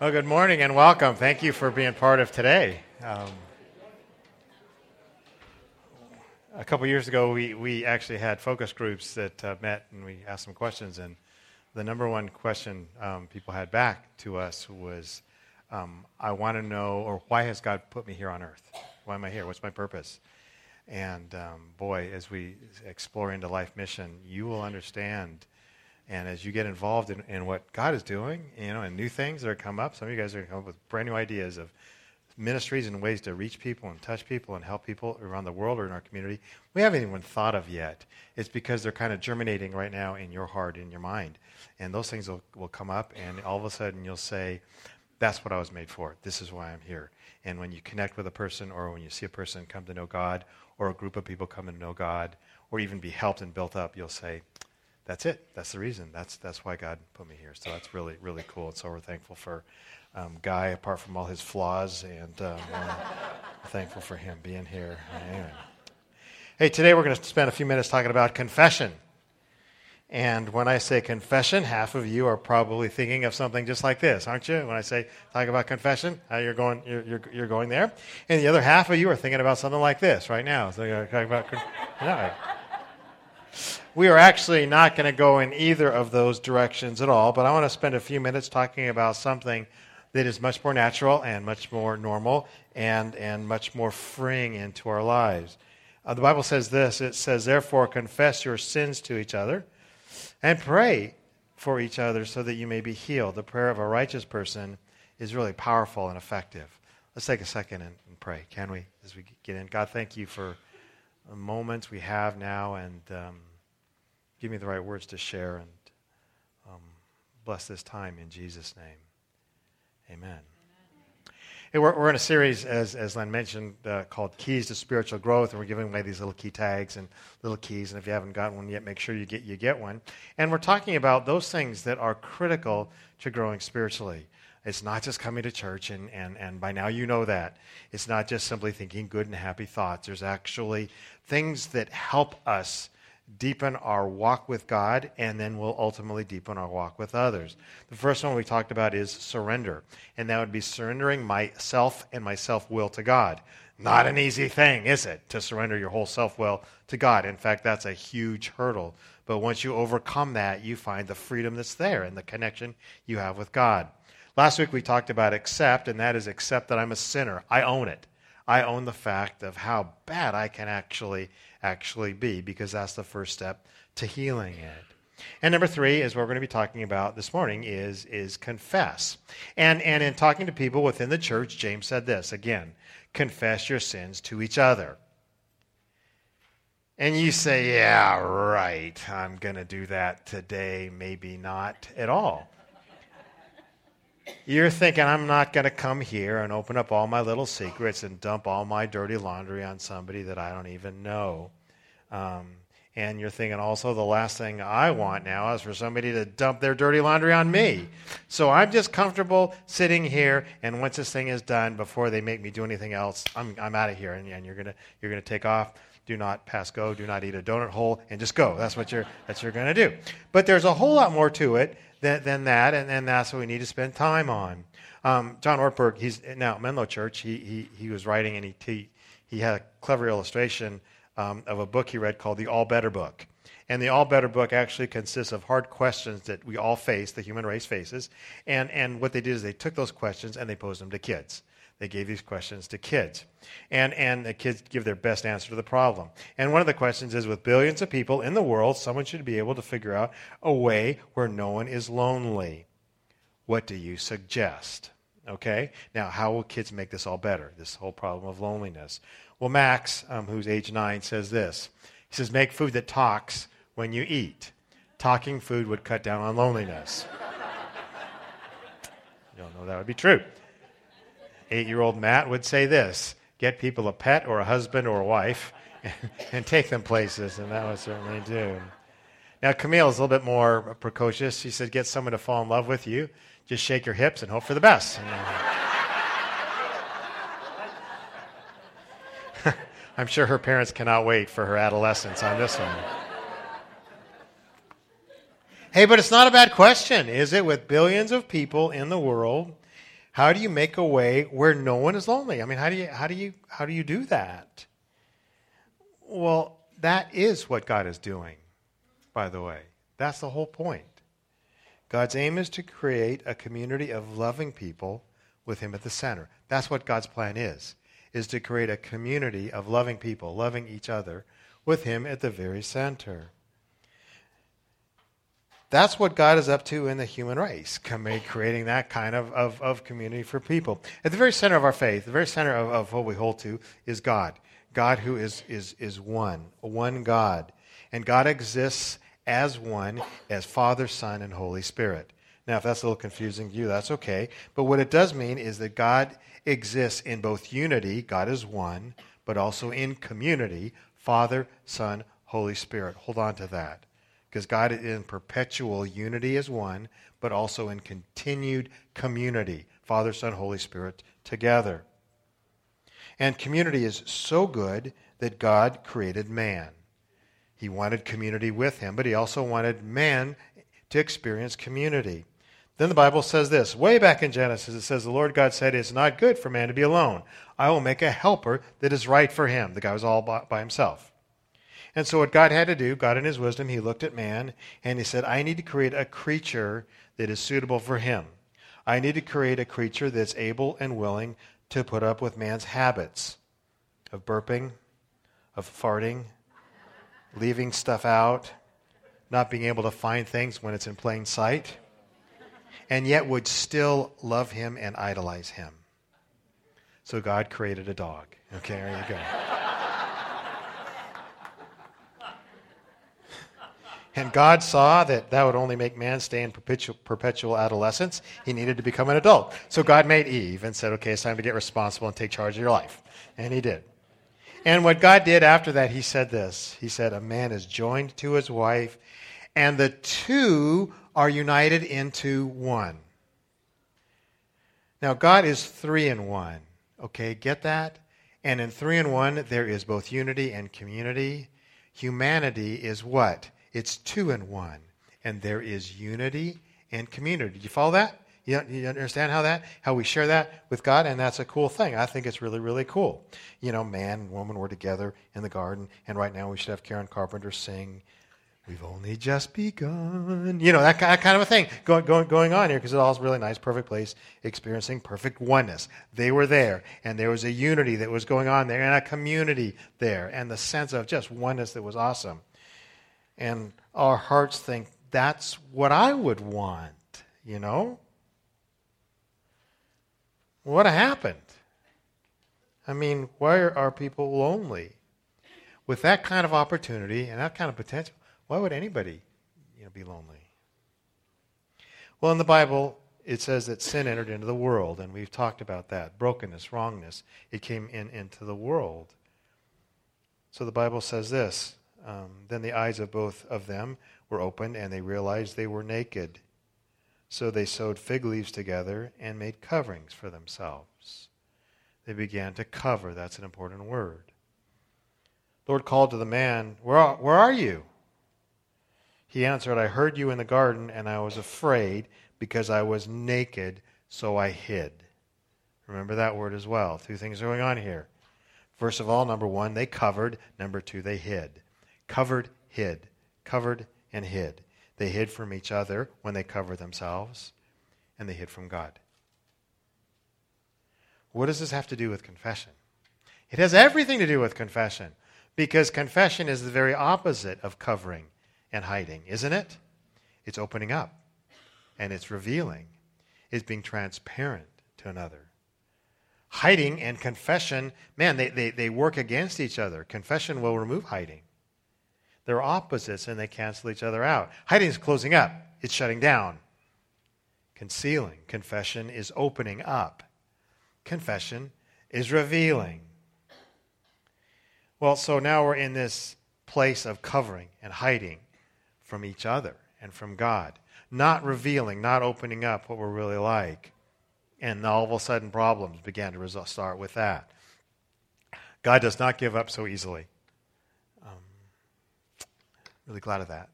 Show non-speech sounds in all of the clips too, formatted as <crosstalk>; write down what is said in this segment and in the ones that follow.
Well, good morning and welcome. Thank you for being part of today. Um, a couple years ago, we, we actually had focus groups that uh, met and we asked some questions. And the number one question um, people had back to us was, um, I want to know, or why has God put me here on earth? Why am I here? What's my purpose? And um, boy, as we explore into life mission, you will understand and as you get involved in, in what God is doing, you know, and new things that are come up, some of you guys are come up with brand new ideas of ministries and ways to reach people and touch people and help people around the world or in our community we haven't even thought of yet. It's because they're kind of germinating right now in your heart, in your mind. And those things will, will come up, and all of a sudden you'll say, That's what I was made for. This is why I'm here. And when you connect with a person, or when you see a person come to know God, or a group of people come to know God, or even be helped and built up, you'll say, that's it. That's the reason. That's that's why God put me here. So that's really really cool. And so we're thankful for um, Guy, apart from all his flaws, and um, uh, thankful for him being here. Amen. Hey, today we're going to spend a few minutes talking about confession. And when I say confession, half of you are probably thinking of something just like this, aren't you? When I say talk about confession, how you're going, you're, you're, you're going there. And the other half of you are thinking about something like this right now. So you're talking about, no. We are actually not going to go in either of those directions at all, but I want to spend a few minutes talking about something that is much more natural and much more normal and, and much more freeing into our lives. Uh, the Bible says this it says, Therefore, confess your sins to each other and pray for each other so that you may be healed. The prayer of a righteous person is really powerful and effective. Let's take a second and, and pray, can we, as we get in? God, thank you for the moments we have now and. Um, Give me the right words to share and um, bless this time in Jesus' name. Amen. Hey, we're, we're in a series, as, as Len mentioned, uh, called Keys to Spiritual Growth, and we're giving away these little key tags and little keys. And if you haven't gotten one yet, make sure you get, you get one. And we're talking about those things that are critical to growing spiritually. It's not just coming to church, and, and, and by now you know that. It's not just simply thinking good and happy thoughts. There's actually things that help us deepen our walk with God, and then we'll ultimately deepen our walk with others. The first one we talked about is surrender, and that would be surrendering myself and my self will to God. Not an easy thing, is it, to surrender your whole self will to God? In fact, that's a huge hurdle. But once you overcome that, you find the freedom that's there and the connection you have with God. Last week we talked about accept, and that is accept that I'm a sinner. I own it. I own the fact of how bad I can actually actually be, because that's the first step to healing it. And number three is what we're going to be talking about this morning is, is confess. And, and in talking to people within the church, James said this again confess your sins to each other. And you say, yeah, right, I'm going to do that today, maybe not at all. You're thinking, I'm not going to come here and open up all my little secrets and dump all my dirty laundry on somebody that I don't even know. Um, and you're thinking also, the last thing I want now is for somebody to dump their dirty laundry on me. So I'm just comfortable sitting here, and once this thing is done, before they make me do anything else, I'm, I'm out of here. And, and you're going you're gonna take off. Do not pass go. Do not eat a donut hole, and just go. That's what you're, that's what you're going to do. But there's a whole lot more to it than, than that, and, and that's what we need to spend time on. Um, John Ortberg, he's now at Menlo Church. He, he, he was writing, and he, he, he had a clever illustration um, of a book he read called The All Better Book. And the All Better book actually consists of hard questions that we all face, the human race faces. And, and what they did is they took those questions and they posed them to kids. They gave these questions to kids. And, and the kids give their best answer to the problem. And one of the questions is with billions of people in the world, someone should be able to figure out a way where no one is lonely. What do you suggest? Okay? Now, how will kids make this all better? This whole problem of loneliness. Well, Max, um, who's age nine, says this. He says, Make food that talks when you eat. Talking food would cut down on loneliness. <laughs> you don't know that would be true. Eight year old Matt would say this get people a pet or a husband or a wife and, <laughs> and take them places, and that would certainly do. Now, Camille is a little bit more precocious. She said, Get someone to fall in love with you. Just shake your hips and hope for the best. Uh, <laughs> I'm sure her parents cannot wait for her adolescence on this one. hey, but it's not a bad question, is it? With billions of people in the world, How do you make a way where no one is lonely? I mean, how do you how do you how do you do that? Well, that is what God is doing, by the way. That's the whole point. God's aim is to create a community of loving people with him at the center. That's what God's plan is, is to create a community of loving people, loving each other with him at the very center. That's what God is up to in the human race, creating that kind of, of, of, community for people. At the very center of our faith, the very center of, of what we hold to, is God. God who is, is, is one, one God. And God exists as one, as Father, Son, and Holy Spirit. Now, if that's a little confusing to you, that's okay. But what it does mean is that God exists in both unity, God is one, but also in community, Father, Son, Holy Spirit. Hold on to that because God is in perpetual unity as one, but also in continued community Father, Son, Holy Spirit together. And community is so good that God created man. He wanted community with him, but he also wanted man to experience community. Then the Bible says this way back in Genesis, it says, The Lord God said, It's not good for man to be alone. I will make a helper that is right for him. The guy was all by, himself. And so, what God had to do, God in His wisdom, He looked at man and He said, I need to create a creature that is suitable for him. I need to create a creature that's able and willing to put up with man's habits of burping, of farting, leaving stuff out, not being able to find things when it's in plain sight, and yet would still love him and idolize him. So God created a dog. Okay, there you go. And God saw that that would only make man stay in perpetual, perpetual adolescence. He needed to become an adult. So God made Eve and said, okay, it's time to get responsible and take charge of your life. And he did. And what God did after that, he said this He said, A man is joined to his wife, and the two are united into one. Now, God is three in one. Okay, get that? And in three in one, there is both unity and community. Humanity is what? It's two in one. And there is unity and community. Do you follow that? You, you understand how that, how we share that with God? And that's a cool thing. I think it's really, really cool. You know, man and woman were together in the garden, and right now we should have Karen Carpenter sing, We've only just begun. You know, that, kind of a thing going, going, going on here because it all is really nice, perfect place, experiencing perfect oneness. They were there, and there was a unity that was going on there, and a community there, and the sense of just oneness that was awesome and our hearts think, that's what I would want, you know? What happened? I mean, why are people lonely? With that kind of opportunity and that kind of potential, why would anybody you know, be lonely? Well, in the Bible, it says that sin entered into the world, and we've talked about that. Brokenness, wrongness, it came in into the world. So the Bible says this um, then the eyes of both of them were opened, and they realized they were naked. So they sewed fig leaves together and made coverings for themselves. They began to cover. That's an important word. Lord called to the man, Where are, where are you? He answered, I heard you in the garden, and I was afraid because I was naked, so I hid. Remember that word as well. Two things are going on here. First of all, number one, they covered. Number two, they hid. Covered, hid. Covered and hid. They hid from each other when they covered themselves, and they hid from God. What does this have to do with confession? It has everything to do with confession, because confession is the very opposite of covering and hiding, isn't it? It's opening up, and it's revealing, it's being transparent to another. Hiding and confession, man, they, they, they work against each other. Confession will remove hiding. They're opposites and they cancel each other out. Hiding is closing up, it's shutting down. Concealing, confession is opening up. Confession is revealing. Well, so now we're in this place of covering and hiding from each other and from God, not revealing, not opening up what we're really like. And all of a sudden, problems began to start with that. God does not give up so easily. Really glad of that.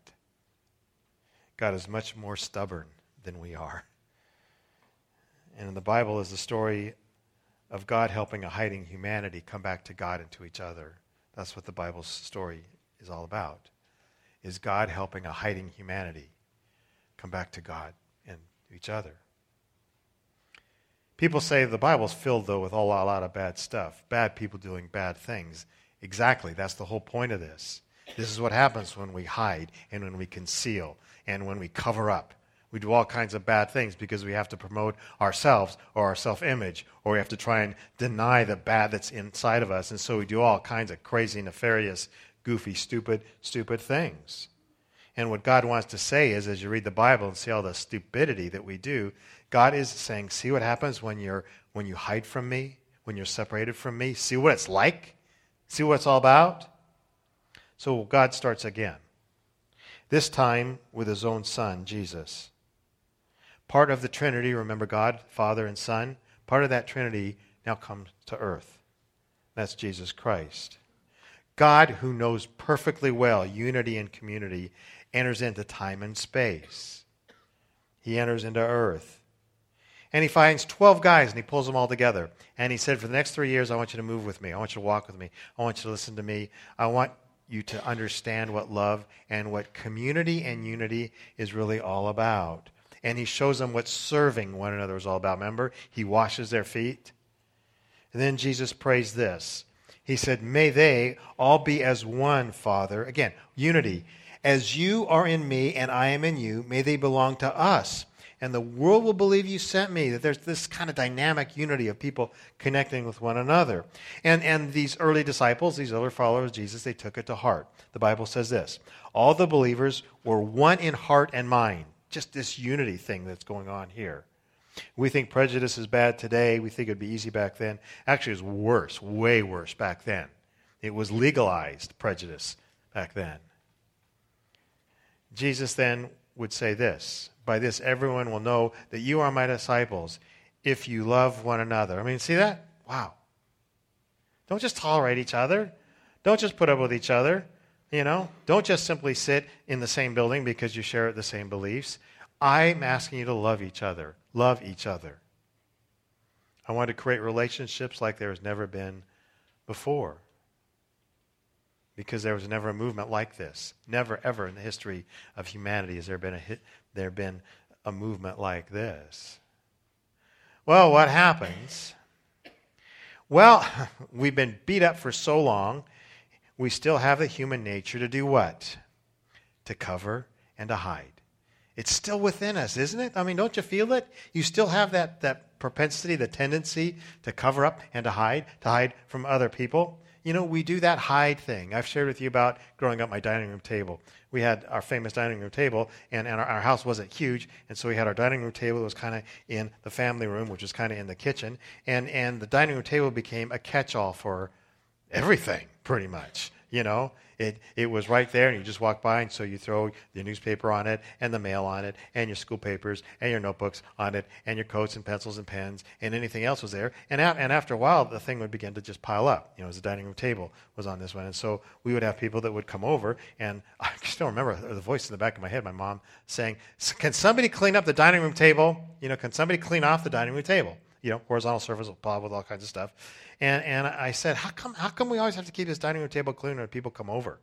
God is much more stubborn than we are. And in the Bible is the story of God helping a hiding humanity come back to God and to each other. That's what the Bible's story is all about. Is God helping a hiding humanity come back to God and to each other. People say the Bible's filled, though, with a lot, a lot of bad stuff, bad people doing bad things. Exactly. That's the whole point of this. This is what happens when we hide and when we conceal and when we cover up. We do all kinds of bad things because we have to promote ourselves or our self image, or we have to try and deny the bad that's inside of us. And so we do all kinds of crazy, nefarious, goofy, stupid, stupid things. And what God wants to say is, as you read the Bible and see all the stupidity that we do, God is saying, see what happens when, you're, when you hide from me, when you're separated from me? See what it's like? See what it's all about? So God starts again, this time with his own son, Jesus. Part of the Trinity, remember God, Father, and Son, part of that Trinity now comes to earth. That's Jesus Christ. God, who knows perfectly well unity and community, enters into time and space. He enters into earth. And he finds 12 guys and he pulls them all together. And he said, For the next three years, I want you to move with me. I want you to walk with me. I want you to listen to me. I want you to understand what love and what community and unity is really all about. And he shows them what serving one another is all about. Remember? He washes their feet. And then Jesus prays this. He said, May they all be as one, Father. Again, unity. As you are in me and I am in you, may they belong to us and the world will believe you sent me. That there's this kind of dynamic unity of people connecting with one another. And, and these early disciples, these early followers of Jesus, they took it to heart. The Bible says this All the believers were one in heart and mind. Just this unity thing that's going on here. We think prejudice is bad today. We think it would be easy back then. Actually, it was worse, way worse back then. It was legalized prejudice back then. Jesus then would say this by this, everyone will know that you are my disciples if you love one another. I mean, see that? Wow. Don't just tolerate each other. Don't just put up with each other. You know, don't just simply sit in the same building because you share the same beliefs. I'm asking you to love each other. Love each other. I want to create relationships like there has never been before. Because there was never a movement like this. Never, ever in the history of humanity has there been a, hit, there been a movement like this. Well, what happens? Well, <laughs> we've been beat up for so long, we still have the human nature to do what? To cover and to hide. It's still within us, isn't it? I mean, don't you feel it? You still have that, that propensity, the tendency to cover up and to hide, to hide from other people. You know, we do that hide thing. I've shared with you about growing up my dining room table. We had our famous dining room table, and, and our, our house wasn't huge, and so we had our dining room table that was kind of in the family room, which was kind of in the kitchen, and, and the dining room table became a catch all for everything, pretty much. You know, it, it was right there, and you just walk by, and so you throw the newspaper on it, and the mail on it, and your school papers, and your notebooks on it, and your coats and pencils and pens, and anything else was there. And, and after a while, the thing would begin to just pile up. You know, as the dining room table was on this one. And so we would have people that would come over, and <laughs> I still remember the voice in the back of my head, my mom saying, Can somebody clean up the dining room table? You know, can somebody clean off the dining room table? You know, horizontal surface, blah, with all kinds of stuff. And, and I said, how come, how come we always have to keep this dining room table clean when people come over?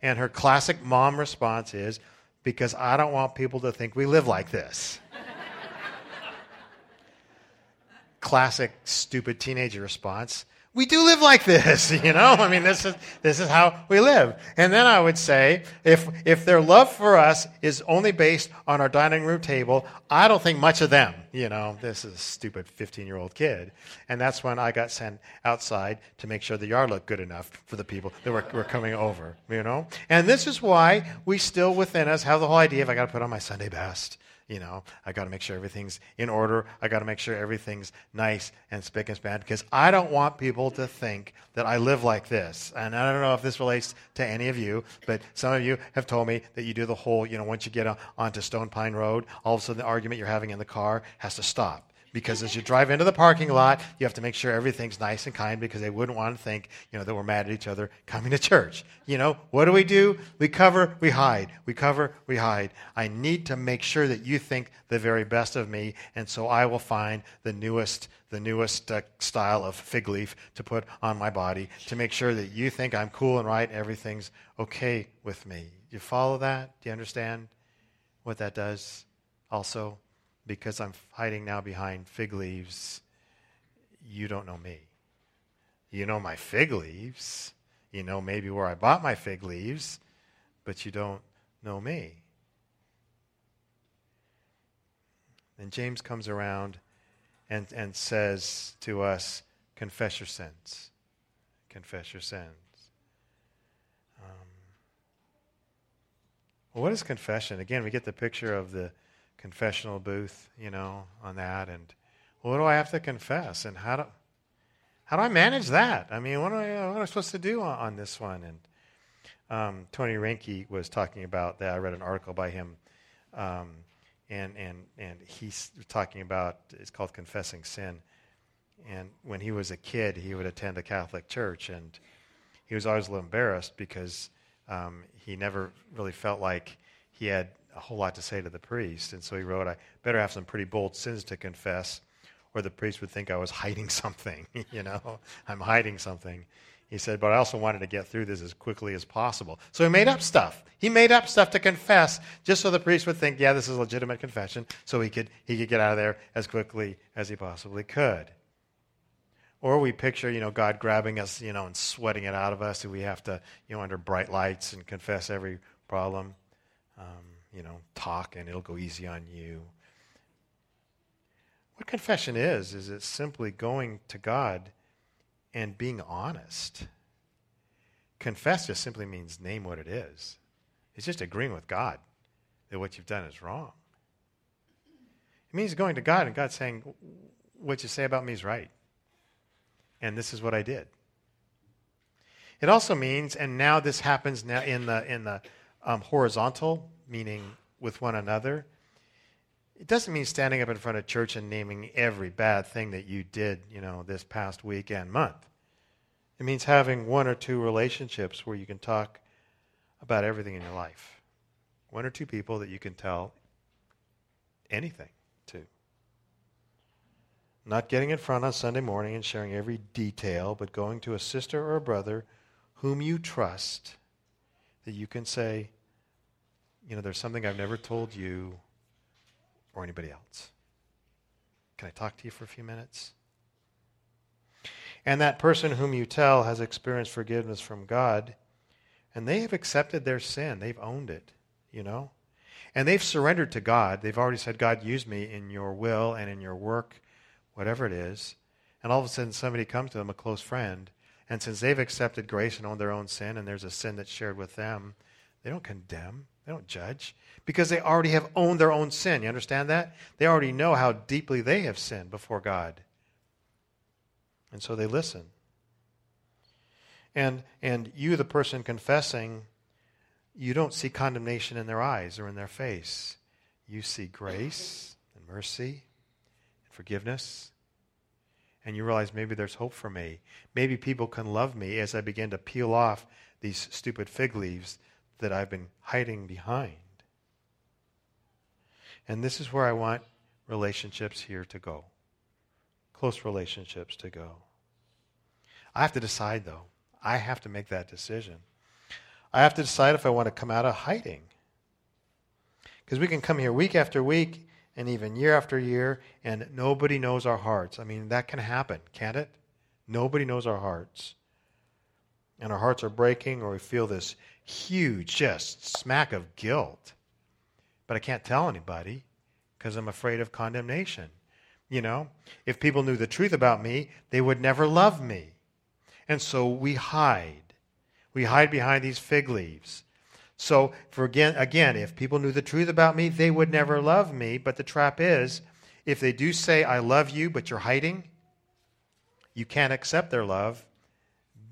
And her classic mom response is, because I don't want people to think we live like this. <laughs> classic stupid teenager response we do live like this, <laughs> you know? I mean, this is, this is how we live. And then I would say, if, if their love for us is only based on our dining room table, I don't think much of them, you know? This is a stupid 15 year old kid. And that's when I got sent outside to make sure the yard looked good enough for the people that were, were coming over, you know? And this is why we still within us have the whole idea of I got to put on my Sunday best you know, I got to make sure everything's in order. I got to make sure everything's nice and spick and span because I don't want people to think that I live like this. And I don't know if this relates to any of you, but some of you have told me that you do the whole, you know, once you get onto Stone Pine Road, all of a sudden the argument you're having in the car has to stop because as you drive into the parking lot, you have to make sure everything's nice and kind because they wouldn't want to think, you know, that we're mad at each other coming to church. You know, what do we do? We cover, we hide. We cover, we hide. I need to make sure that you think the very best of me, and so I will find the newest, the newest uh, style of fig leaf to put on my body to make sure that you think I'm cool and right, everything's okay with me. You follow that? Do you understand what that does? Also, because I'm hiding now behind fig leaves, you don't know me. You know my fig leaves. You know maybe where I bought my fig leaves, but you don't know me. And James comes around and, and says to us, Confess your sins. Confess your sins. Um, well, what is confession? Again, we get the picture of the confessional booth, you know, on that. And what do I have to confess? And how do, how do I manage that? I mean, what, do I, what am I supposed to do on, on this one? And um, Tony Renke was talking about that. I read an article by him. Um, and, and, and he's talking about, it's called Confessing Sin. And when he was a kid, he would attend a Catholic church, and he was always a little embarrassed because um, he never really felt like he had a whole lot to say to the priest. And so he wrote, I better have some pretty bold sins to confess, or the priest would think I was <laughs> hiding something. you know, I'm hiding something. He said, but I also wanted to get through this as quickly as possible. So he made up stuff. He made up stuff to confess just so the priest would think, yeah, this is a legitimate confession, so he could, he could get out of there as quickly as he possibly could. Or we picture, you know, God grabbing us, you know, and sweating it out of us, and we have to, you know, under bright lights and confess every problem. Um, you know, talk and it'll go easy on you. What confession is, is it's simply going to God and being honest. Confess just simply means name what it is. It's just agreeing with God that what you've done is wrong. It means going to God and God saying, What you say about me is right. And this is what I did. It also means, and now this happens now in the, in the um, horizontal meaning with one another, it doesn't mean standing up in front of church and naming every bad thing that you did, you know, this past week and month. It means having one or two relationships where you can talk about everything in your life. One or two people that you can tell anything to. Not getting in front on Sunday morning and sharing every detail, but going to a sister or a brother whom you trust that you can say, you know, there's something I've never told you or anybody else. Can I talk to you for a few minutes? And that person whom you tell has experienced forgiveness from God, and they have accepted their sin. They've owned it, you know? And they've surrendered to God. They've already said, God, use me in your will and in your work, whatever it is. And all of a sudden, somebody comes to them, a close friend, and since they've accepted grace and owned their own sin, and there's a sin that's shared with them, they don't condemn. They don't judge because they already have owned their own sin. You understand that? They already know how deeply they have sinned before God. And so they listen. And and you the person confessing, you don't see condemnation in their eyes or in their face. You see grace and mercy and forgiveness. And you realize maybe there's hope for me. Maybe people can love me as I begin to peel off these stupid fig leaves that I've been hiding behind. And this is where I want relationships here to go close relationships to go. I have to decide, though. I have to make that decision. I have to decide if I want to come out of hiding. Because we can come here week after week and even year after year, and nobody knows our hearts. I mean, that can happen, can't it? Nobody knows our hearts. And our hearts are breaking, or we feel this huge, just smack of guilt. But I can't tell anybody because I'm afraid of condemnation. You know, if people knew the truth about me, they would never love me. And so we hide. We hide behind these fig leaves. So, for again, again, if people knew the truth about me, they would never love me. But the trap is, if they do say, I love you, but you're hiding, you can't accept their love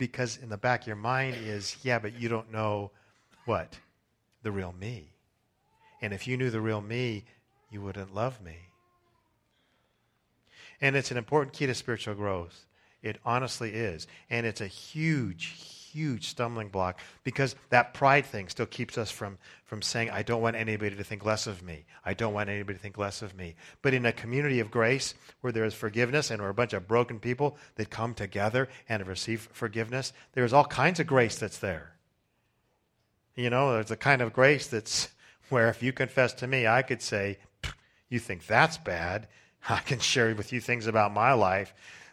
because in the back of your mind is, yeah, but you don't know what? The real me. And if you knew the real me, you wouldn't love me. And it's an important key to spiritual growth. It honestly is. And it's a huge, huge stumbling block because that pride thing still keeps us from, from saying, I don't want anybody to think less of me. I don't want anybody to think less of me. But in a community of grace where there is forgiveness and we're a bunch of broken people that come together and receive forgiveness, there's all kinds of grace that's there. You know, there's a kind of grace that's <laughs> where if you confess to me, I could say, You think that's bad. I can share with you things about my life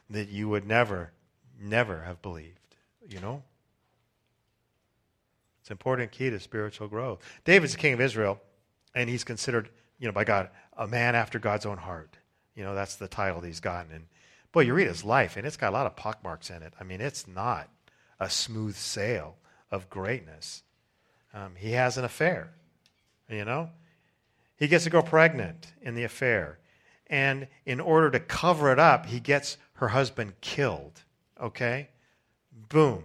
that you would never, never have believed. You know? It's an important key to spiritual growth. David's the king of Israel, and he's considered, you know, by God, a man after God's own heart. You know, that's the title he's gotten. And boy, you read his life, and it's got a lot of pockmarks in it. I mean, it's not a smooth sail of greatness. Um, he has an affair, you know? He gets a girl pregnant in the affair. And in order to cover it up, he gets her husband killed. Okay? Boom.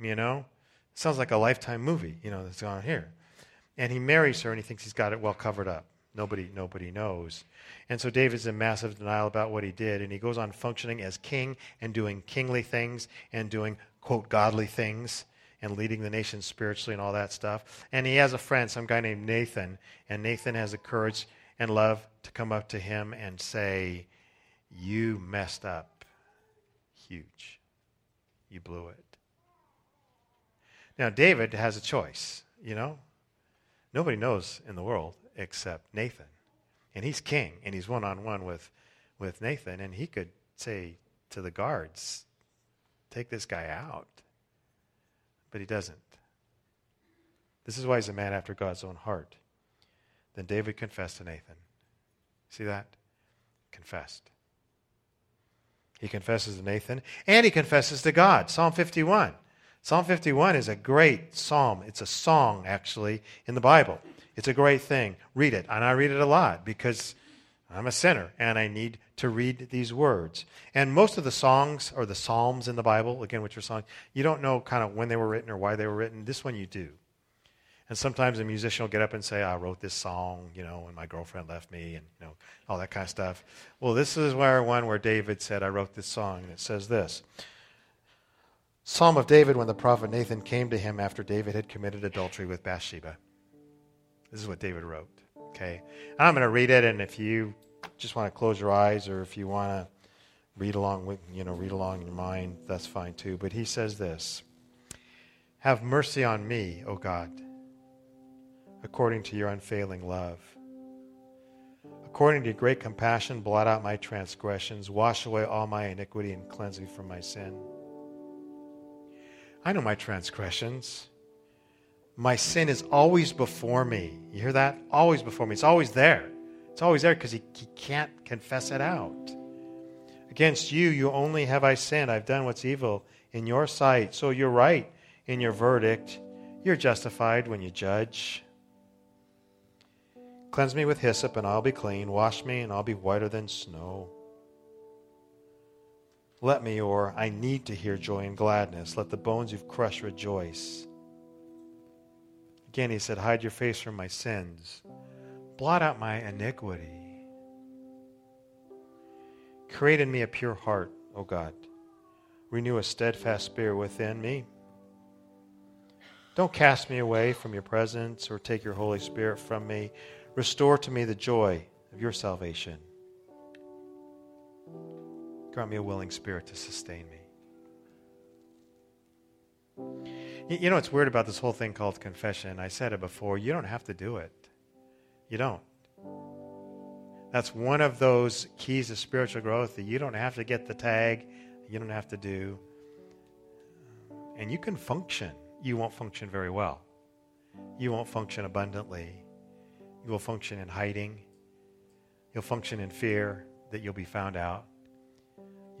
You know? Sounds like a lifetime movie, you know, that's on here. And he marries her and he thinks he's got it well covered up. Nobody, nobody knows. And so David's in massive denial about what he did, and he goes on functioning as king and doing kingly things and doing, quote, godly things and leading the nation spiritually and all that stuff. And he has a friend, some guy named Nathan, and Nathan has the courage and love to come up to him and say, You messed up huge. You blew it. Now, David has a choice, you know? Nobody knows in the world except Nathan. And he's king, and he's one on one with with Nathan, and he could say to the guards, Take this guy out. But he doesn't. This is why he's a man after God's own heart. Then David confessed to Nathan. See that? Confessed. He confesses to Nathan, and he confesses to God. Psalm 51. Psalm 51 is a great psalm. It's a song, actually, in the Bible. It's a great thing. Read it. And I read it a lot because I'm a sinner and I need to read these words. And most of the songs or the psalms in the Bible, again, which are songs, you don't know kind of when they were written or why they were written. This one you do. And sometimes a musician will get up and say, I wrote this song, you know, when my girlfriend left me, and, you know, all that kind of stuff. Well, this is where one where David said, I wrote this song, and it says this Psalm of David when the prophet Nathan came to him after David had committed adultery with Bathsheba. This is what David wrote. Okay? I'm going to read it, and if you just want to close your eyes or if you want to read along with, you know, read along in your mind, that's fine too. But he says this Have mercy on me, O God according to your unfailing love. According to your great compassion, blot out my transgressions, wash away all my iniquity, and cleanse me from my sin. I know my transgressions. My sin is always before me. You hear that? Always before me. It's always there. It's always there because he, he can't confess it out. Against you, you only have I sinned. I've done what's evil in your sight. So you're right in your verdict. You're justified when you judge. Cleanse me with hyssop, and I'll be clean. Wash me, and I'll be whiter than snow. Let me, or I need to hear joy and gladness. Let the bones you've crushed rejoice. Again, he said, Hide your face from my sins. Blot out my iniquity. Create in me a pure heart, O God. Renew a steadfast spirit within me. Don't cast me away from your presence or take your Holy Spirit from me. Restore to me the joy of your salvation. Grant me a willing spirit to sustain me. You know what's weird about this whole thing called confession? I said it before. You don't have to do it. You don't. That's one of those keys to spiritual growth that you don't have to get the tag, you don't have to do. And you can function. You won't function very well. You won't function abundantly. You will function in hiding. You'll function in fear that you'll be found out.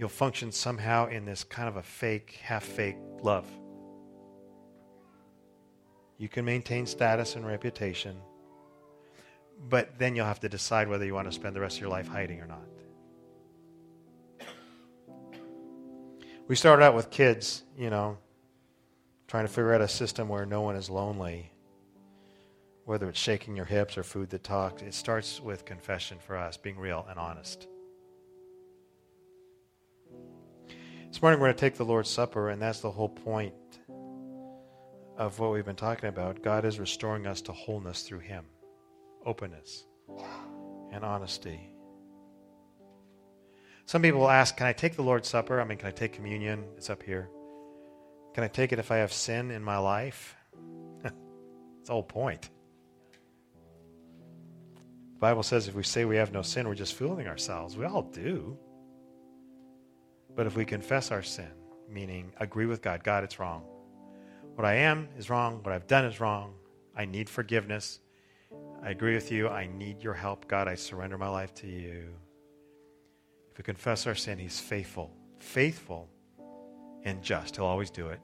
You'll function somehow in this kind of a fake, half fake love. You can maintain status and reputation, but then you'll have to decide whether you want to spend the rest of your life hiding or not. We started out with kids, you know, trying to figure out a system where no one is lonely whether it's shaking your hips or food that talks, it starts with confession for us, being real and honest. This morning we're going to take the Lord's Supper, and that's the whole point of what we've been talking about. God is restoring us to wholeness through Him, openness and honesty. Some people will ask, Can I take the Lord's Supper? I mean, can I take communion? It's up here. Can I take it if I have sin in my life? <laughs> It's the whole point. The Bible says if we say we have no sin, we're just fooling ourselves. We all do. But if we confess our sin, meaning agree with God, God, it's wrong. What I am is wrong. What I've done is wrong. I need forgiveness. I agree with you. I need your help. God, I surrender my life to you. If we confess our sin, He's faithful, faithful and just. He'll always do it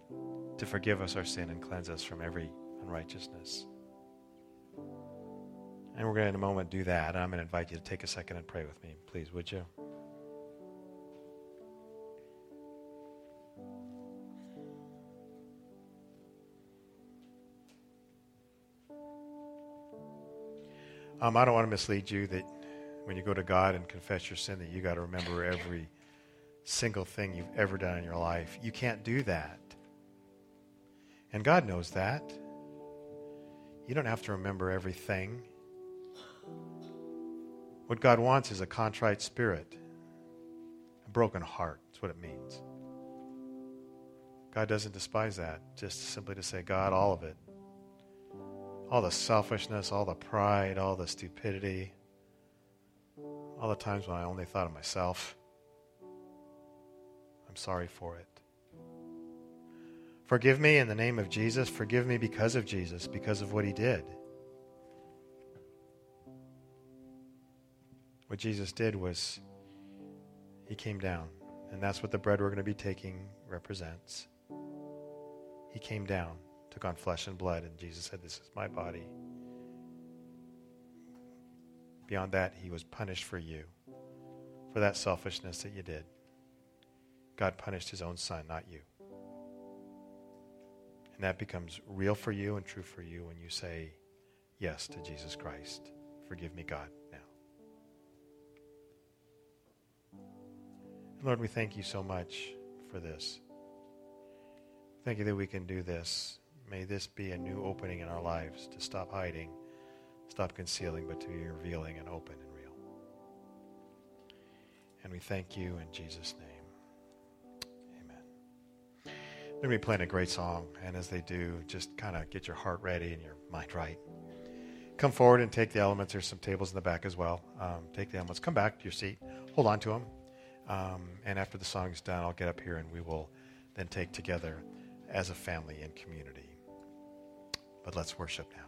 to forgive us our sin and cleanse us from every unrighteousness. And we're going to, in a moment, do that. I'm going to invite you to take a second and pray with me. Please, would you? Um, I don't want to mislead you that when you go to God and confess your sin, that you got to remember every single thing you've ever done in your life. You can't do that. And God knows that. You don't have to remember everything. What God wants is a contrite spirit, a broken heart. That's what it means. God doesn't despise that. Just simply to say, God, all of it. All the selfishness, all the pride, all the stupidity, all the times when I only thought of myself. I'm sorry for it. Forgive me in the name of Jesus. Forgive me because of Jesus, because of what he did. What Jesus did was he came down, and that's what the bread we're going to be taking represents. He came down, took on flesh and blood, and Jesus said, This is my body. Beyond that, he was punished for you, for that selfishness that you did. God punished his own son, not you. And that becomes real for you and true for you when you say yes to Jesus Christ. Forgive me, God, now. And Lord, we thank you so much for this. Thank you that we can do this. May this be a new opening in our lives to stop hiding, stop concealing, but to be revealing and open and real. And we thank you in Jesus' name. They're going to be playing a great song, and as they do, just kind of get your heart ready and your mind right. Come forward and take the elements. There's some tables in the back as well. Um, take the elements. Come back to your seat. Hold on to them. Um, and after the song's done, I'll get up here and we will then take together as a family and community. But let's worship now.